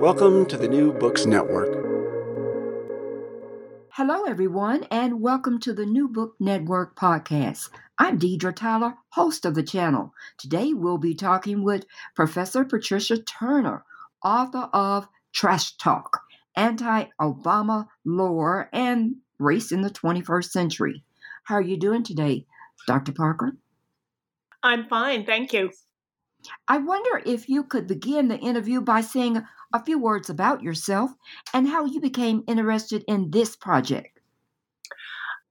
Welcome to the New Books Network. Hello, everyone, and welcome to the New Book Network podcast. I'm Deidre Tyler, host of the channel. Today, we'll be talking with Professor Patricia Turner, author of Trash Talk Anti Obama Lore and Race in the 21st Century. How are you doing today, Dr. Parker? I'm fine, thank you. I wonder if you could begin the interview by saying a few words about yourself and how you became interested in this project.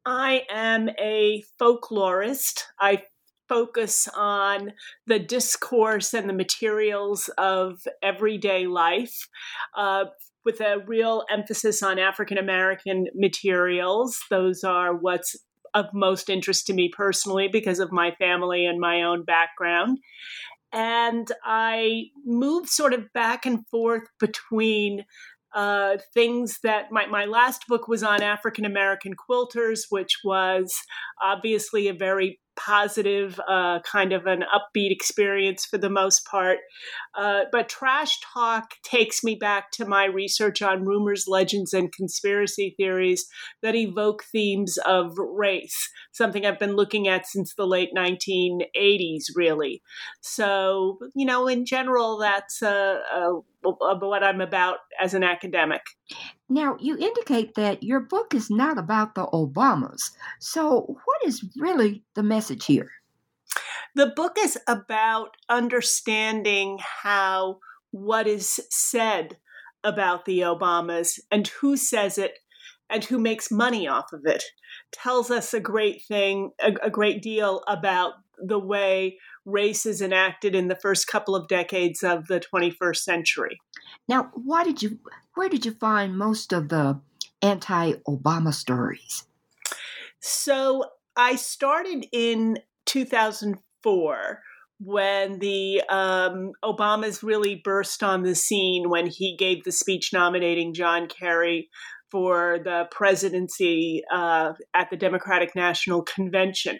I am a folklorist. I focus on the discourse and the materials of everyday life. Uh, with a real emphasis on African American materials. Those are what's of most interest to me personally because of my family and my own background and I moved sort of back and forth between uh, things that my, my last book was on African American quilters, which was obviously a very positive, uh, kind of an upbeat experience for the most part. Uh, but Trash Talk takes me back to my research on rumors, legends, and conspiracy theories that evoke themes of race, something I've been looking at since the late 1980s, really. So, you know, in general, that's uh, uh what I'm about as an academic. Now, you indicate that your book is not about the Obamas. So, is really the message here? The book is about understanding how what is said about the Obamas and who says it and who makes money off of it tells us a great thing, a, a great deal about the way race is enacted in the first couple of decades of the 21st century. Now, why did you where did you find most of the anti-Obama stories? So, I started in 2004 when the um, Obamas really burst on the scene when he gave the speech nominating John Kerry for the presidency uh, at the Democratic National Convention.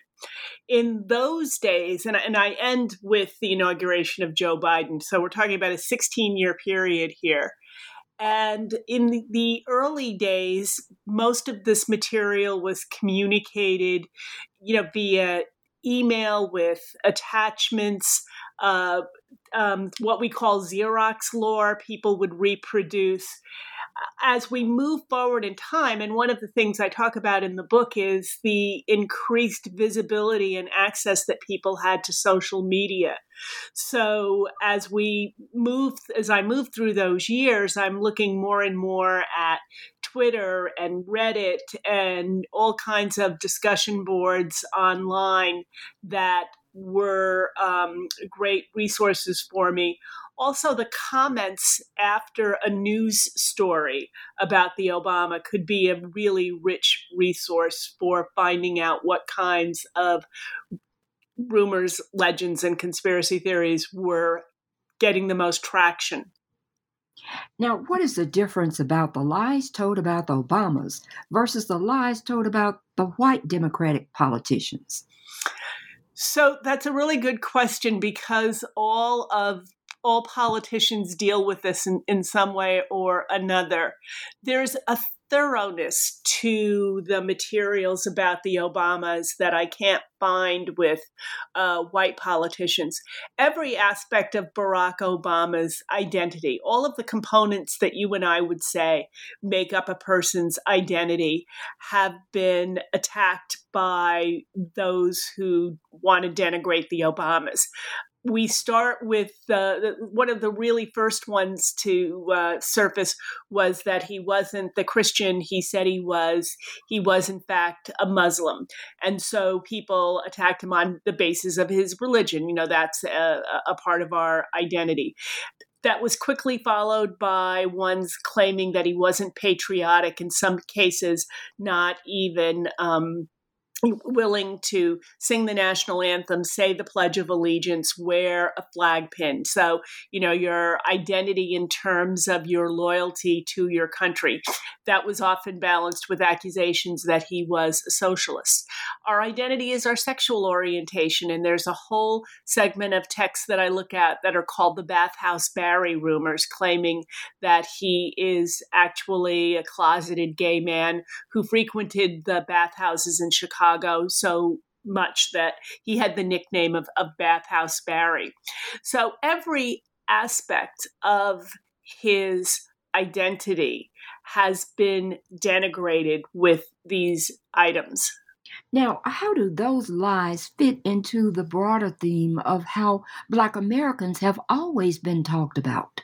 In those days, and, and I end with the inauguration of Joe Biden, so we're talking about a 16 year period here. And in the early days, most of this material was communicated, you know, via email with attachments, uh, um, what we call Xerox lore, people would reproduce as we move forward in time, and one of the things I talk about in the book is the increased visibility and access that people had to social media. So as we move, as I move through those years, I'm looking more and more at Twitter and Reddit and all kinds of discussion boards online that were um, great resources for me also the comments after a news story about the Obama could be a really rich resource for finding out what kinds of rumors, legends, and conspiracy theories were getting the most traction. Now, what is the difference about the lies told about the Obamas versus the lies told about the white Democratic politicians? So that's a really good question because all of all politicians deal with this in, in some way or another. There's a thoroughness to the materials about the Obamas that I can't find with uh, white politicians. Every aspect of Barack Obama's identity, all of the components that you and I would say make up a person's identity, have been attacked by those who want to denigrate the Obamas we start with the, one of the really first ones to uh, surface was that he wasn't the Christian he said he was. He was, in fact, a Muslim. And so people attacked him on the basis of his religion. You know, that's a, a part of our identity that was quickly followed by ones claiming that he wasn't patriotic, in some cases, not even. Um, willing to sing the national anthem, say the Pledge of Allegiance, wear a flag pin. So, you know, your identity in terms of your loyalty to your country. That was often balanced with accusations that he was a socialist. Our identity is our sexual orientation, and there's a whole segment of texts that I look at that are called the Bathhouse Barry rumors, claiming that he is actually a closeted gay man who frequented the bathhouses in Chicago Chicago so much that he had the nickname of, of Bathhouse Barry. So every aspect of his identity has been denigrated with these items. Now, how do those lies fit into the broader theme of how Black Americans have always been talked about?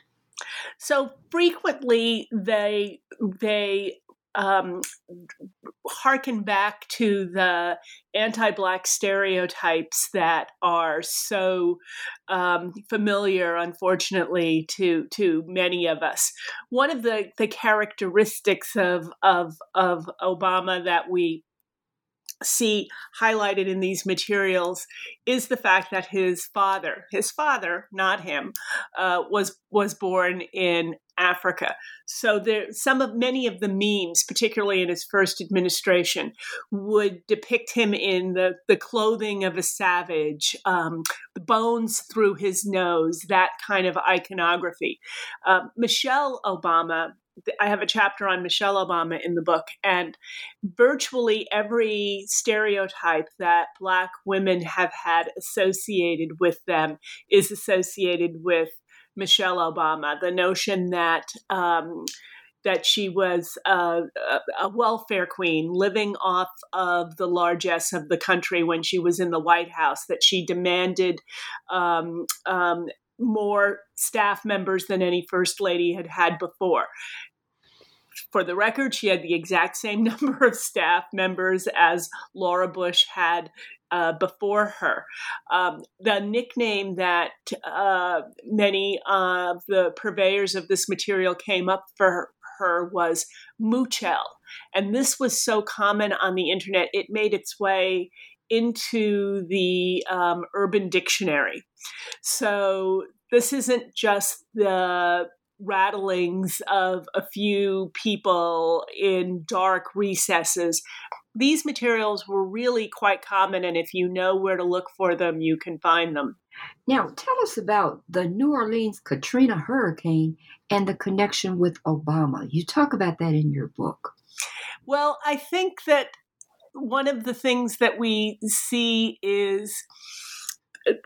So frequently, they they um, harken back to the anti-black stereotypes that are so um, familiar, unfortunately, to to many of us. One of the the characteristics of of of Obama that we see highlighted in these materials is the fact that his father, his father, not him, uh, was was born in Africa. So there, some of many of the memes, particularly in his first administration, would depict him in the the clothing of a savage, um, the bones through his nose, that kind of iconography. Uh, Michelle Obama I have a chapter on Michelle Obama in the book, and virtually every stereotype that Black women have had associated with them is associated with Michelle Obama. The notion that um, that she was a, a, welfare queen living off of the largesse of the country when she was in the White House, that she demanded um, um, more staff members than any first lady had had before. For the record, she had the exact same number of staff members as Laura Bush had uh, before her. Um, the nickname that uh, many of the purveyors of this material came up for her was Moochelle. And this was so common on the internet, it made its way into the um, Urban Dictionary. So this isn't just the rattlings of a few people in dark recesses. These materials were really quite common, and if you know where to look for them, you can find them. Now, tell us about the New Orleans Katrina hurricane and the connection with Obama. You talk about that in your book. Well, I think that one of the things that we see is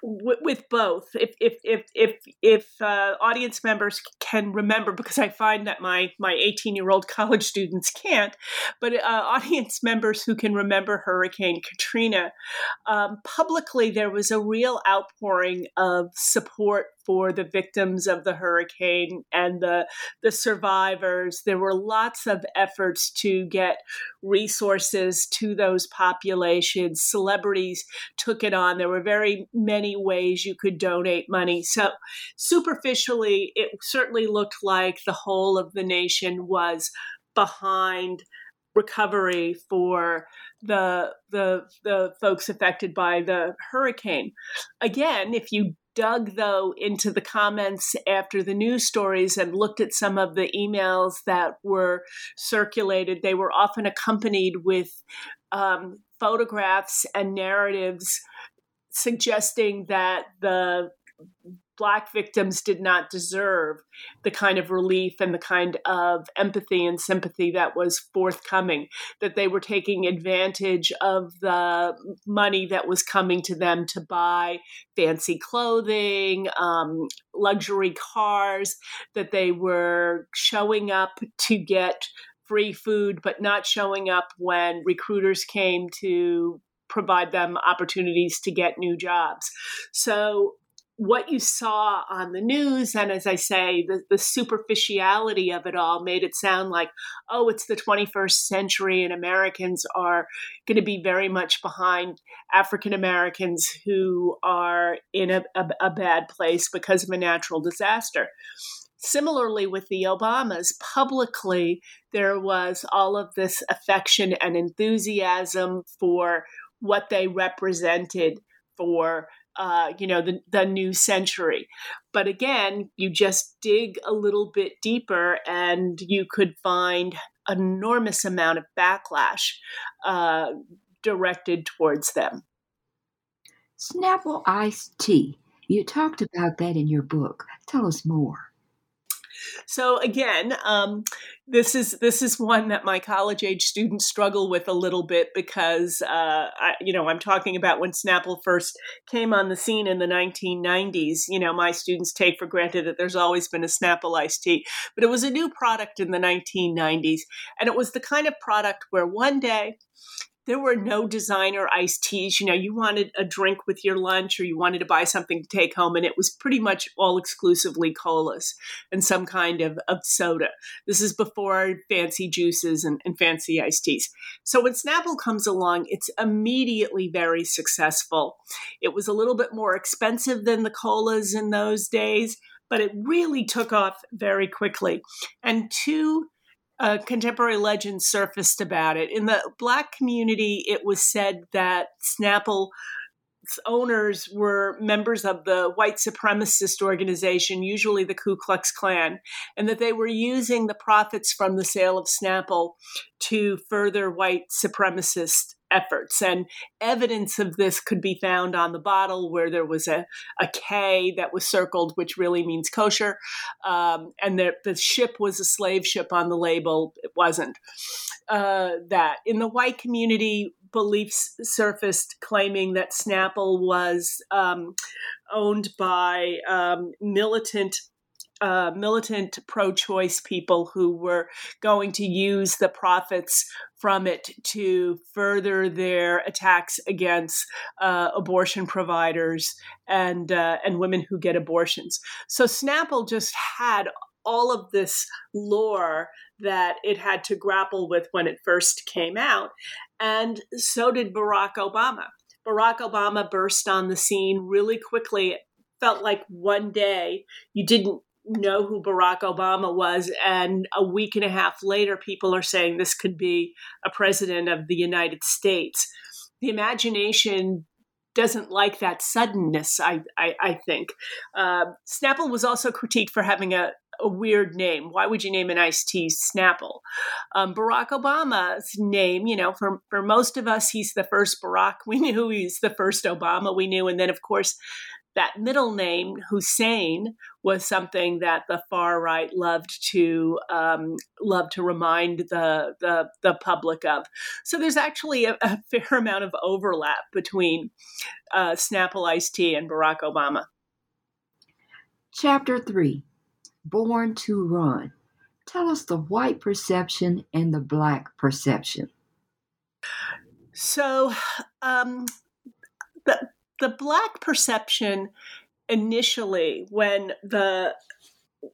with both. If if if if if uh, audience members can remember because i find that my my 18 year old college students can't but uh, audience members who can remember hurricane katrina um, publicly there was a real outpouring of support for the victims of the hurricane and the the survivors. There were lots of efforts to get resources to those populations. Celebrities took it on. There were very many ways you could donate money. So superficially, it certainly looked like the whole of the nation was behind recovery for the the the folks affected by the hurricane. Again, if you dug though into the comments after the news stories and looked at some of the emails that were circulated, they were often accompanied with um, photographs and narratives suggesting that the Black victims did not deserve the kind of relief and the kind of empathy and sympathy that was forthcoming, that they were taking advantage of the money that was coming to them to buy fancy clothing, um, luxury cars, that they were showing up to get free food, but not showing up when recruiters came to provide them opportunities to get new jobs. So what you saw on the news, and as I say, the, the superficiality of it all made it sound like, oh, it's the 21st century and Americans are going to be very much behind African Americans who are in a, a, a bad place because of a natural disaster. Similarly, with the Obamas, publicly, there was all of this affection and enthusiasm for what they represented for uh, you know the, the new century. But again you just dig a little bit deeper and you could find enormous amount of backlash uh, directed towards them. Snapple iced tea. You talked about that in your book. Tell us more so again, um, this is this is one that my college age students struggle with a little bit because uh, I, you know I'm talking about when Snapple first came on the scene in the 1990s. You know, my students take for granted that there's always been a Snapple iced tea, but it was a new product in the 1990s, and it was the kind of product where one day there were no designer iced teas. You know, you wanted a drink with your lunch or you wanted to buy something to take home, and it was pretty much all exclusively colas and some kind of, of soda. This is before fancy juices and, and fancy iced teas. So when Snapple comes along, it's immediately very successful. It was a little bit more expensive than the colas in those days, but it really took off very quickly. And two uh, contemporary legend surfaced about it. In the black community, it was said that Snapple owners were members of the white supremacist organization, usually the Ku Klux Klan, and that they were using the profits from the sale of Snapple to further white supremacist efforts. And evidence of this could be found on the bottle where there was a, a K that was circled, which really means kosher. Um, and the, the ship was a slave ship on the label. It wasn't. Uh, that in the white community, beliefs surfaced claiming that Snapple was um, owned by um, militant uh, militant pro choice people who were going to use the profits from it to further their attacks against uh, abortion providers and uh, and women who get abortions. So Snapple just had all of this lore that it had to grapple with when it first came out, and so did Barack Obama. Barack Obama burst on the scene really quickly. It felt like one day you didn't know who Barack Obama was. And a week and a half later, people are saying this could be a president of the United States. The imagination doesn't like that suddenness, I, I, I think. Uh, Snapple was also critiqued for having a, a weird name. Why would you name an iced tea Snapple? Um, Barack Obama's name, you know, for, for most of us, he's the first Barack we knew, he's the first Obama we knew. And then, of course, that middle name, Hussein, was something that the far right loved to um, loved to remind the, the, the public of. So there's actually a, a fair amount of overlap between uh, Snapple Iced Tea and Barack Obama. Chapter three: Born to Run. Tell us the white perception and the black perception. So, um, the the black perception initially when the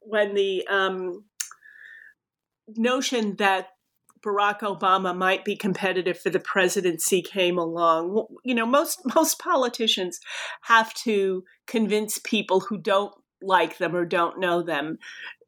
when the um, notion that Barack Obama might be competitive for the presidency came along. You know, most most politicians have to convince people who don't like them or don't know them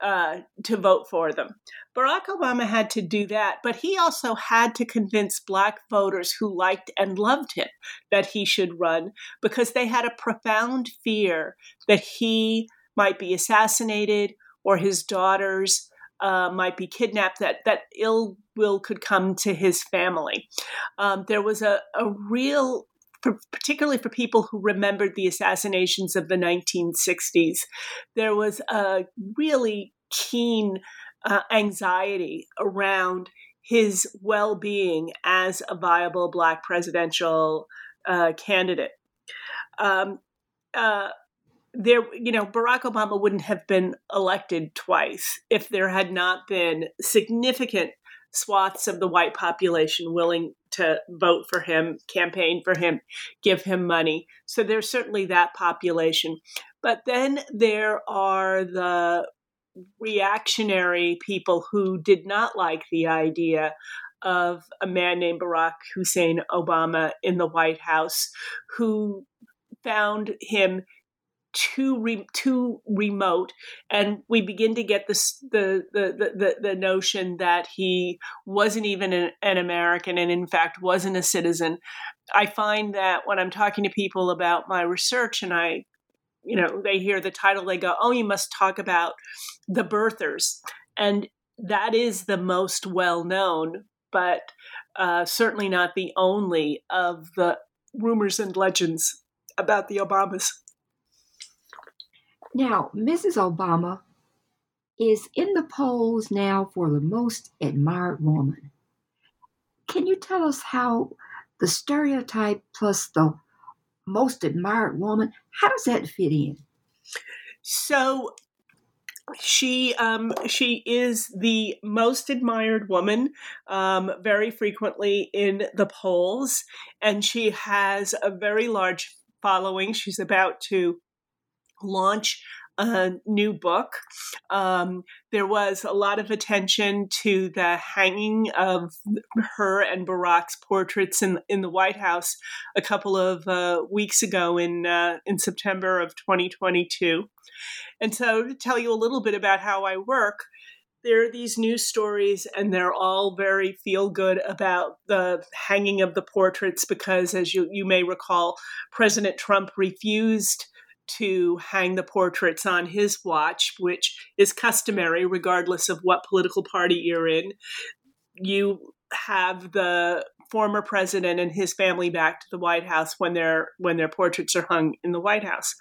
uh, to vote for them. Barack Obama had to do that, but he also had to convince black voters who liked and loved him that he should run because they had a profound fear that he might be assassinated or his daughters uh, might be kidnapped, that, that ill will could come to his family. Um, there was a, a real particularly for people who remembered the assassinations of the 1960s, there was a really keen uh, anxiety around his well being as a viable Black presidential uh, candidate. Um, uh, there, you know, Barack Obama wouldn't have been elected twice if there had not been significant swaths of the white population willing to vote for him, campaign for him, give him money. So there's certainly that population. But then there are the reactionary people who did not like the idea of a man named Barack Hussein Obama in the White House, who found him too re- too remote, and we begin to get this the, the the the notion that he wasn't even an, an American, and in fact wasn't a citizen. I find that when I'm talking to people about my research, and I you know they hear the title they go oh you must talk about the birthers and that is the most well known but uh, certainly not the only of the rumors and legends about the obamas now mrs obama is in the polls now for the most admired woman can you tell us how the stereotype plus the most admired woman. How does that fit in? So she um, she is the most admired woman um, very frequently in the polls, and she has a very large following. She's about to launch a new book. Um, there was a lot of attention to the hanging of her and Barack's portraits in in the White House a couple of uh, weeks ago in uh, in September of 2022. And so, to tell you a little bit about how I work, there are these news stories and they're all very feel good about the hanging of the portraits because as you, you may recall president trump refused to hang the portraits on his watch, which is customary regardless of what political party you're in. You have the former president and his family back to the White House when their when their portraits are hung in the White House.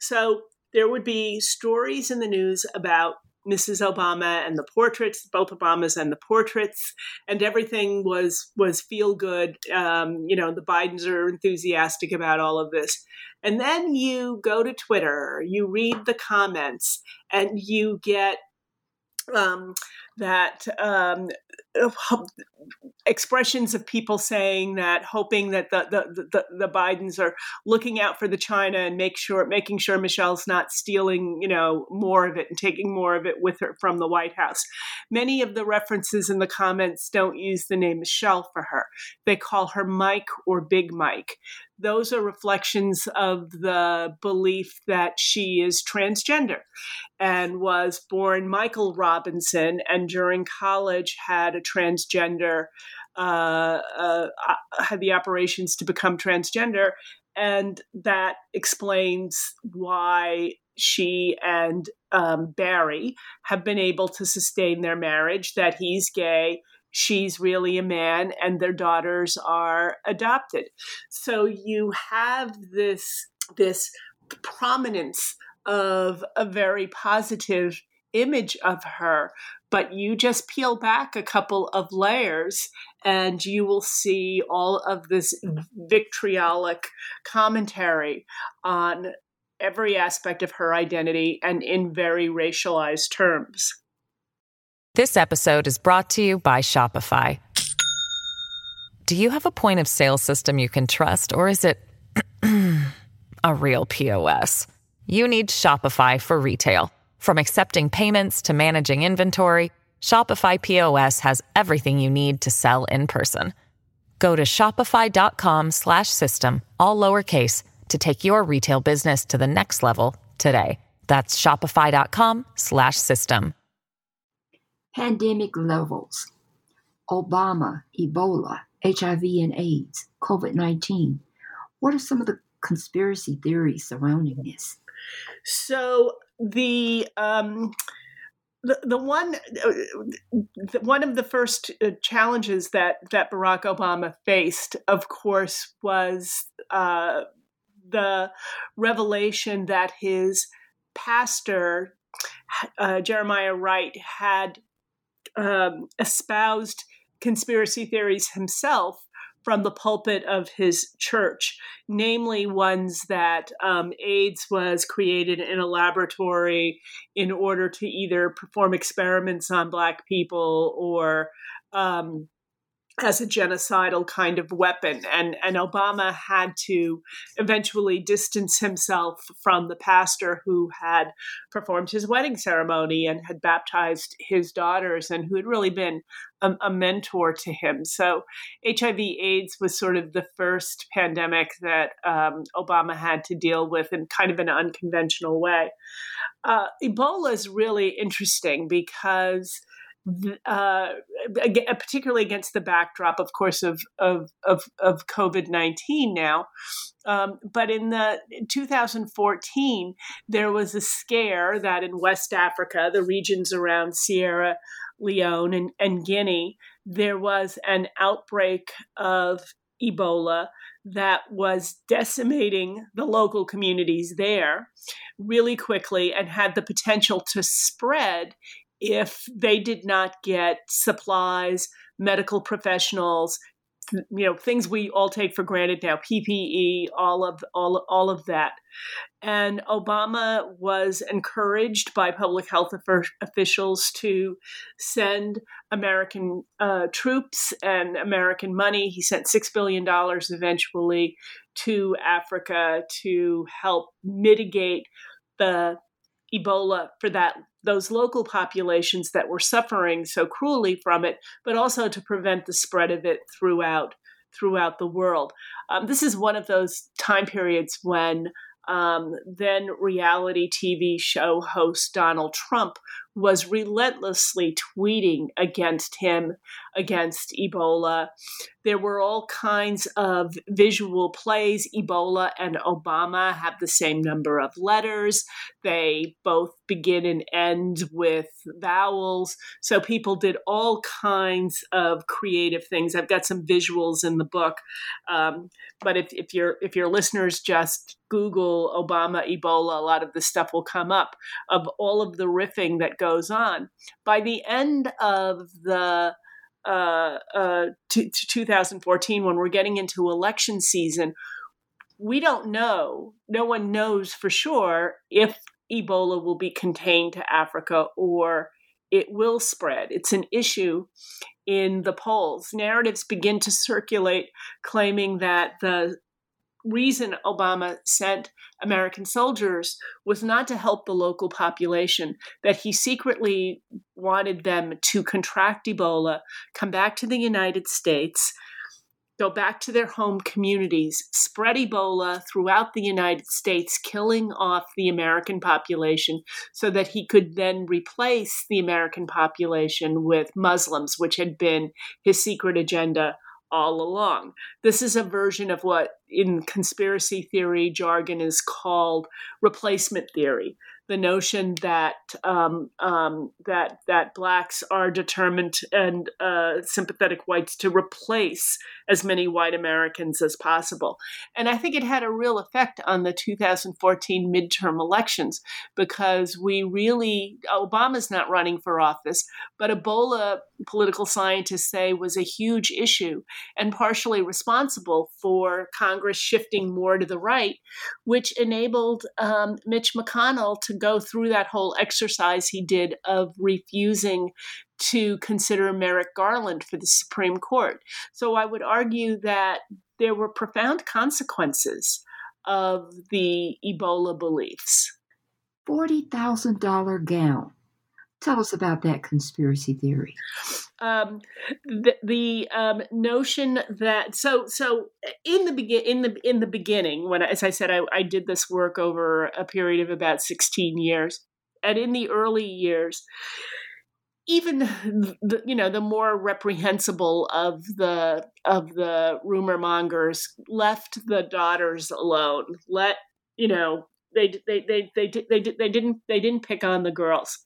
So there would be stories in the news about Mrs. Obama and the portraits, both Obamas and the portraits, and everything was was feel good. Um, you know, the Bidens are enthusiastic about all of this, and then you go to Twitter, you read the comments, and you get um, that um, expressions of people saying that, hoping that the, the, the, the, Bidens are looking out for the China and make sure, making sure Michelle's not stealing, you know, more of it and taking more of it with her from the White House. Many of the references in the comments don't use the name Michelle for her. They call her Mike or Big Mike those are reflections of the belief that she is transgender and was born Michael Robinson and during college had a transgender, uh, uh, uh, had the operations to become transgender. And that explains why she and um, Barry have been able to sustain their marriage, that he's gay, she's really a man and their daughters are adopted so you have this this prominence of a very positive image of her but you just peel back a couple of layers and you will see all of this vitriolic commentary on every aspect of her identity and in very racialized terms this episode is brought to you by Shopify. Do you have a point of sale system you can trust, or is it a real POS? You need Shopify for retail. From accepting payments to managing inventory, Shopify POS has everything you need to sell in person. Go to shopify.com/system all lowercase to take your retail business to the next level today. That's shopify.com/system pandemic levels Obama, Ebola, HIV and AIDS, COVID 19. What are some of the conspiracy theories surrounding this? So, the. Um, the, the one uh, the, one of the first uh, challenges that that Barack Obama faced, of course, was uh, the revelation that his pastor uh, Jeremiah Wright had um, espoused conspiracy theories himself from the pulpit of his church, namely ones that um, AIDS was created in a laboratory in order to either perform experiments on Black people or um, as a genocidal kind of weapon. And, and Obama had to eventually distance himself from the pastor who had performed his wedding ceremony and had baptized his daughters and who had really been a, a mentor to him. So HIV AIDS was sort of the first pandemic that um, Obama had to deal with in kind of an unconventional way. Uh, Ebola is really interesting because uh, particularly against the backdrop, of course, of of of, of COVID nineteen now. Um, but in the 2014, there was a scare that in West Africa, the regions around Sierra Leone and, and Guinea, there was an outbreak of Ebola that was decimating the local communities there really quickly and had the potential to spread if they did not get supplies, medical professionals, you know, things we all take for granted now, PPE, all of all all of that. And Obama was encouraged by public health officials to send American uh, troops and American money. He sent $6 billion eventually to Africa to help mitigate the Ebola for that those local populations that were suffering so cruelly from it, but also to prevent the spread of it throughout throughout the world. Um, this is one of those time periods when um, then reality TV show host Donald Trump was relentlessly tweeting against him, against Ebola. There were all kinds of visual plays. Ebola and Obama have the same number of letters. They both begin and end with vowels. So people did all kinds of creative things. I've got some visuals in the book. Um, but if, if your if your listeners just Google Obama Ebola, a lot of the stuff will come up of all of the riffing that goes on. By the end of the uh, uh, t- 2014, when we're getting into election season, we don't know. No one knows for sure if Ebola will be contained to Africa or it will spread. It's an issue in the polls. Narratives begin to circulate claiming that the reason Obama sent American soldiers was not to help the local population, that he secretly wanted them to contract Ebola, come back to the United States, go back to their home communities, spread Ebola throughout the United States, killing off the American population so that he could then replace the American population with Muslims, which had been his secret agenda all along. This is a version of what in conspiracy theory jargon is called replacement theory the notion that um, um, that that blacks are determined and uh, sympathetic whites to replace as many white Americans as possible, and I think it had a real effect on the 2014 midterm elections because we really Obama's not running for office, but Ebola political scientists say was a huge issue and partially responsible for Congress shifting more to the right, which enabled um, Mitch McConnell to go through that whole exercise he did of refusing to consider Merrick Garland for the Supreme Court. So I would argue that there were profound consequences of the Ebola beliefs. $40,000 gown. Tell us about that conspiracy theory. Um, the, the um, notion that so so in the begin in the in the beginning when as I said I, I did this work over a period of about sixteen years, and in the early years, even the you know the more reprehensible of the of the rumor mongers left the daughters alone. Let you know they they they they they, they, they didn't they didn't pick on the girls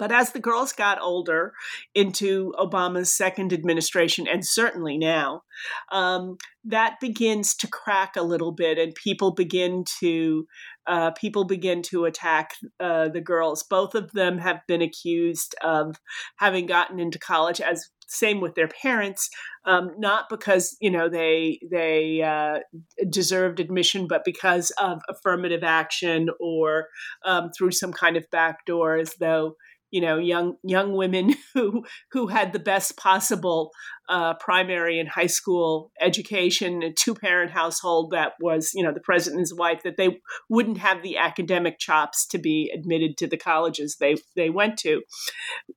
but as the girls got older into Obama's second administration, and certainly now, um, that begins to crack a little bit, and people begin to uh, people begin to attack uh, the girls. Both of them have been accused of having gotten into college as same with their parents, um, not because you know they they uh, deserved admission, but because of affirmative action or um, through some kind of backdoor, as though you know young young women who who had the best possible uh, primary and high school education, a two parent household that was, you know, the president and his wife, that they wouldn't have the academic chops to be admitted to the colleges they, they went to.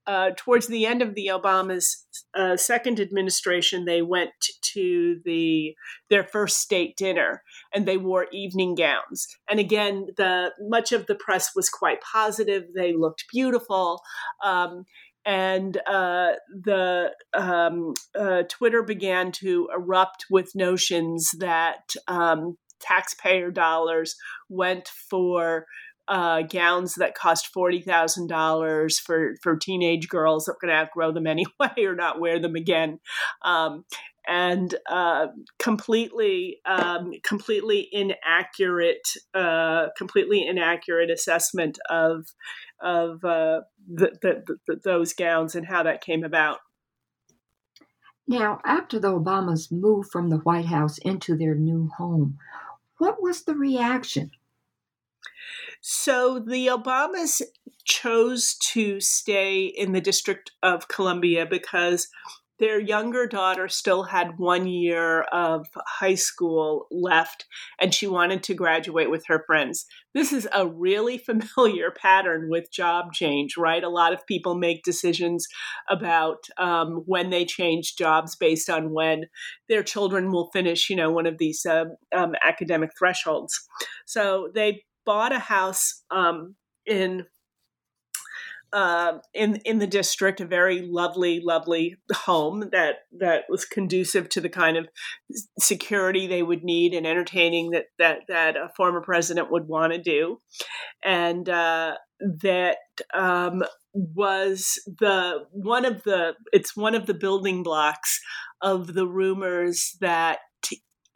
Uh, towards the end of the Obama's uh, second administration, they went to the their first state dinner and they wore evening gowns. And again, the much of the press was quite positive. They looked beautiful. Um, and uh, the um, uh, Twitter began to erupt with notions that um, taxpayer dollars went for uh, gowns that cost forty thousand dollars for for teenage girls that are going to outgrow them anyway or not wear them again, um, and uh, completely um, completely inaccurate uh, completely inaccurate assessment of of uh, the, the, the, those gowns and how that came about. Now, after the Obamas moved from the White House into their new home, what was the reaction? So the Obamas chose to stay in the District of Columbia because their younger daughter still had one year of high school left and she wanted to graduate with her friends. This is a really familiar pattern with job change, right? A lot of people make decisions about um, when they change jobs based on when their children will finish, you know, one of these uh, um, academic thresholds. So they bought a house um, in uh, in in the district, a very lovely, lovely home that that was conducive to the kind of security they would need and entertaining that that that a former president would want to do, and uh, that um, was the one of the it's one of the building blocks of the rumors that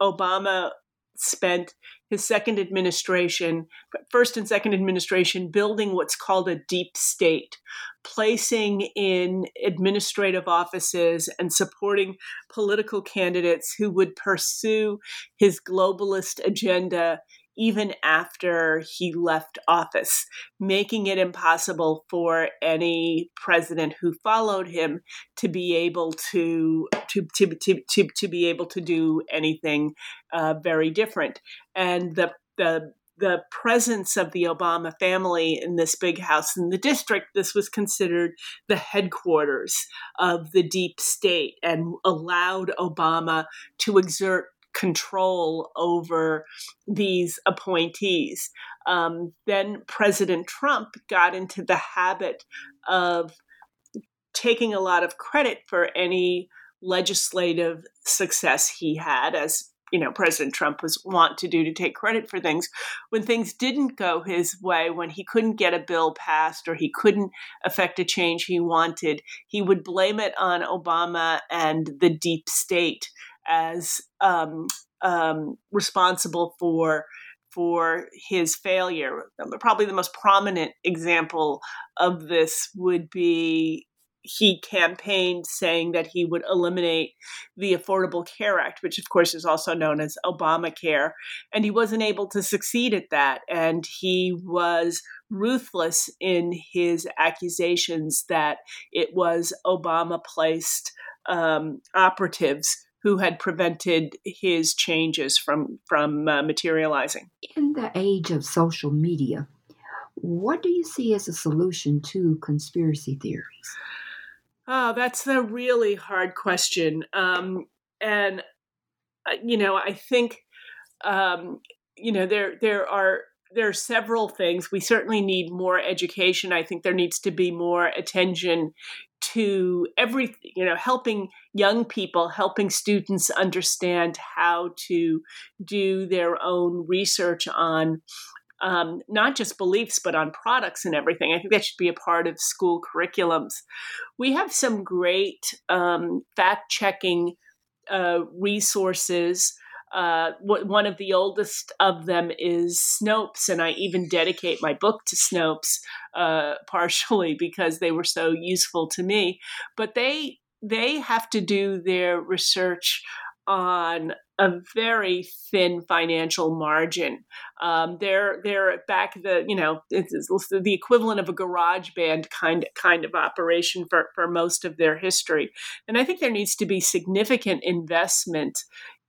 Obama spent his second administration, first and second administration, building what's called a deep state, placing in administrative offices and supporting political candidates who would pursue his globalist agenda even after he left office, making it impossible for any president who followed him to be able to to to to, to, to be able to do anything uh, very different. And the the the presence of the Obama family in this big house in the district, this was considered the headquarters of the deep state and allowed Obama to exert control over these appointees. Um, then President Trump got into the habit of taking a lot of credit for any legislative success he had as you know president trump was wont to do to take credit for things when things didn't go his way when he couldn't get a bill passed or he couldn't affect a change he wanted he would blame it on obama and the deep state as um, um, responsible for for his failure. Probably the most prominent example of this would be he campaigned saying that he would eliminate the Affordable Care Act, which of course is also known as Obamacare. And he wasn't able to succeed at that. And he was ruthless in his accusations that it was Obama placed um, operatives who had prevented his changes from from uh, materializing. In the age of social media, what do you see as a solution to conspiracy theories? Oh, that's a really hard question, um, and uh, you know, I think um, you know there there are there are several things. We certainly need more education. I think there needs to be more attention to every you know helping young people helping students understand how to do their own research on um, not just beliefs but on products and everything i think that should be a part of school curriculums we have some great um, fact checking uh, resources uh, one of the oldest of them is Snopes, and I even dedicate my book to Snopes uh, partially because they were so useful to me. But they they have to do their research on a very thin financial margin. Um, they're they're back the you know the equivalent of a garage band kind kind of operation for for most of their history, and I think there needs to be significant investment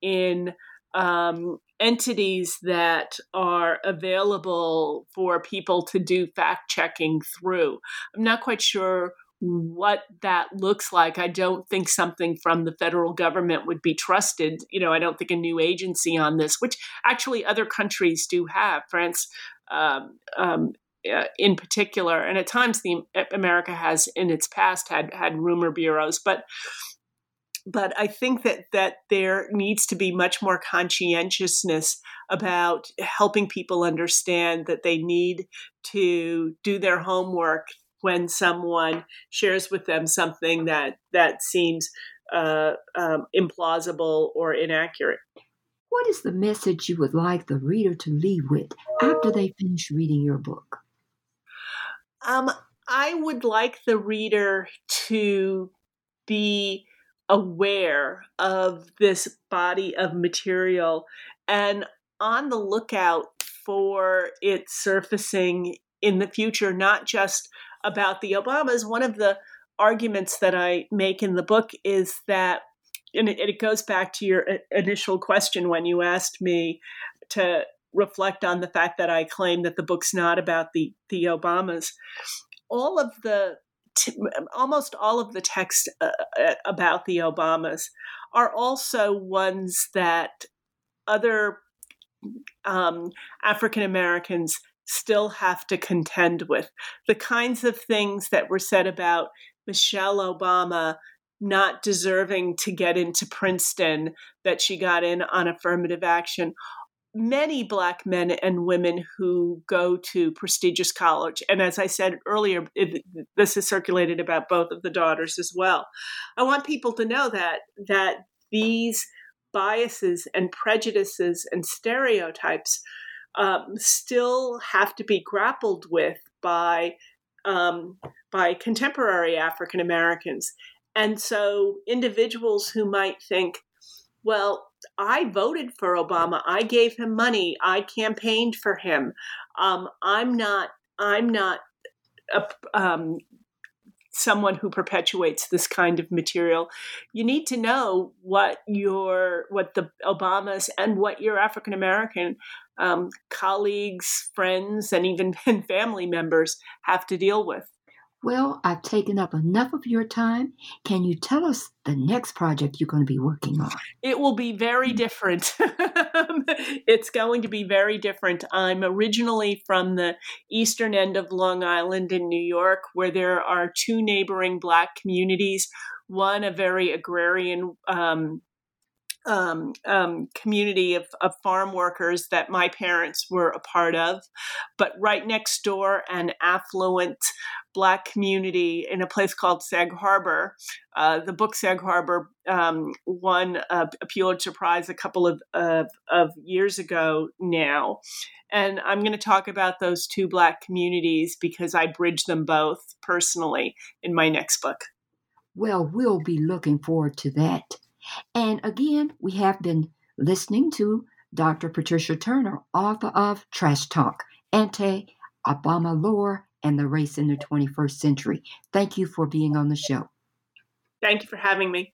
in um, entities that are available for people to do fact checking through. I'm not quite sure what that looks like. I don't think something from the federal government would be trusted. You know, I don't think a new agency on this, which actually other countries do have. France, um, um, uh, in particular, and at times the America has in its past had had rumor bureaus, but but I think that that there needs to be much more conscientiousness about helping people understand that they need to do their homework when someone shares with them something that that seems uh, um, implausible or inaccurate. What is the message you would like the reader to leave with after they finish reading your book? Um, I would like the reader to be aware of this body of material and on the lookout for it surfacing in the future, not just about the Obamas. One of the arguments that I make in the book is that, and it, goes back to your uh, initial question when you asked me to reflect on the fact that I claim that the book's not about the, the Obamas. All of the almost all of the text uh, uh, about the Obamas are also ones that other um, African Americans still have to contend with. The kinds of things that were said about Michelle Obama not deserving to get into Princeton, that she got in on affirmative action, many black men and women who go to prestigious college. And as i said earlier it, this is circulated about both of the daughters as well. I want people to know that that these biases and prejudices and stereotypes um, still have to be grappled with by um, by contemporary african americans. And so individuals who might think well I voted for Obama. I gave him money. I campaigned for him. Um, I'm not. I'm not a, um, someone who perpetuates this kind of material. You need to know what your what the Obamas and what your African American um, colleagues, friends, and even family members have to deal with. Well, I've taken up enough of your time. Can you tell us the next project you're going to be working on? It will be very different. it's going to be very different. I'm originally from the eastern end of Long Island in New York, where there are two neighboring Black communities. One, a very agrarian um, um, um, community of, of, farm workers that my parents were a part of. But right next door, an affluent black community in a place called Sag Harbor. Uh, the book Sag Harbor um, won a, a, Pulitzer Prize a couple of, of, of years ago now. And I'm going to talk about those two black communities because I bridge them both personally in my next book. Well, we'll be looking forward to that. And again, we have been listening to Dr. Patricia Turner, author of Trash Talk, Anti Obama Lore, and the Race in the 21st Century. Thank you for being on the show. Thank you for having me.